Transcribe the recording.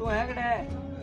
तो है कड़े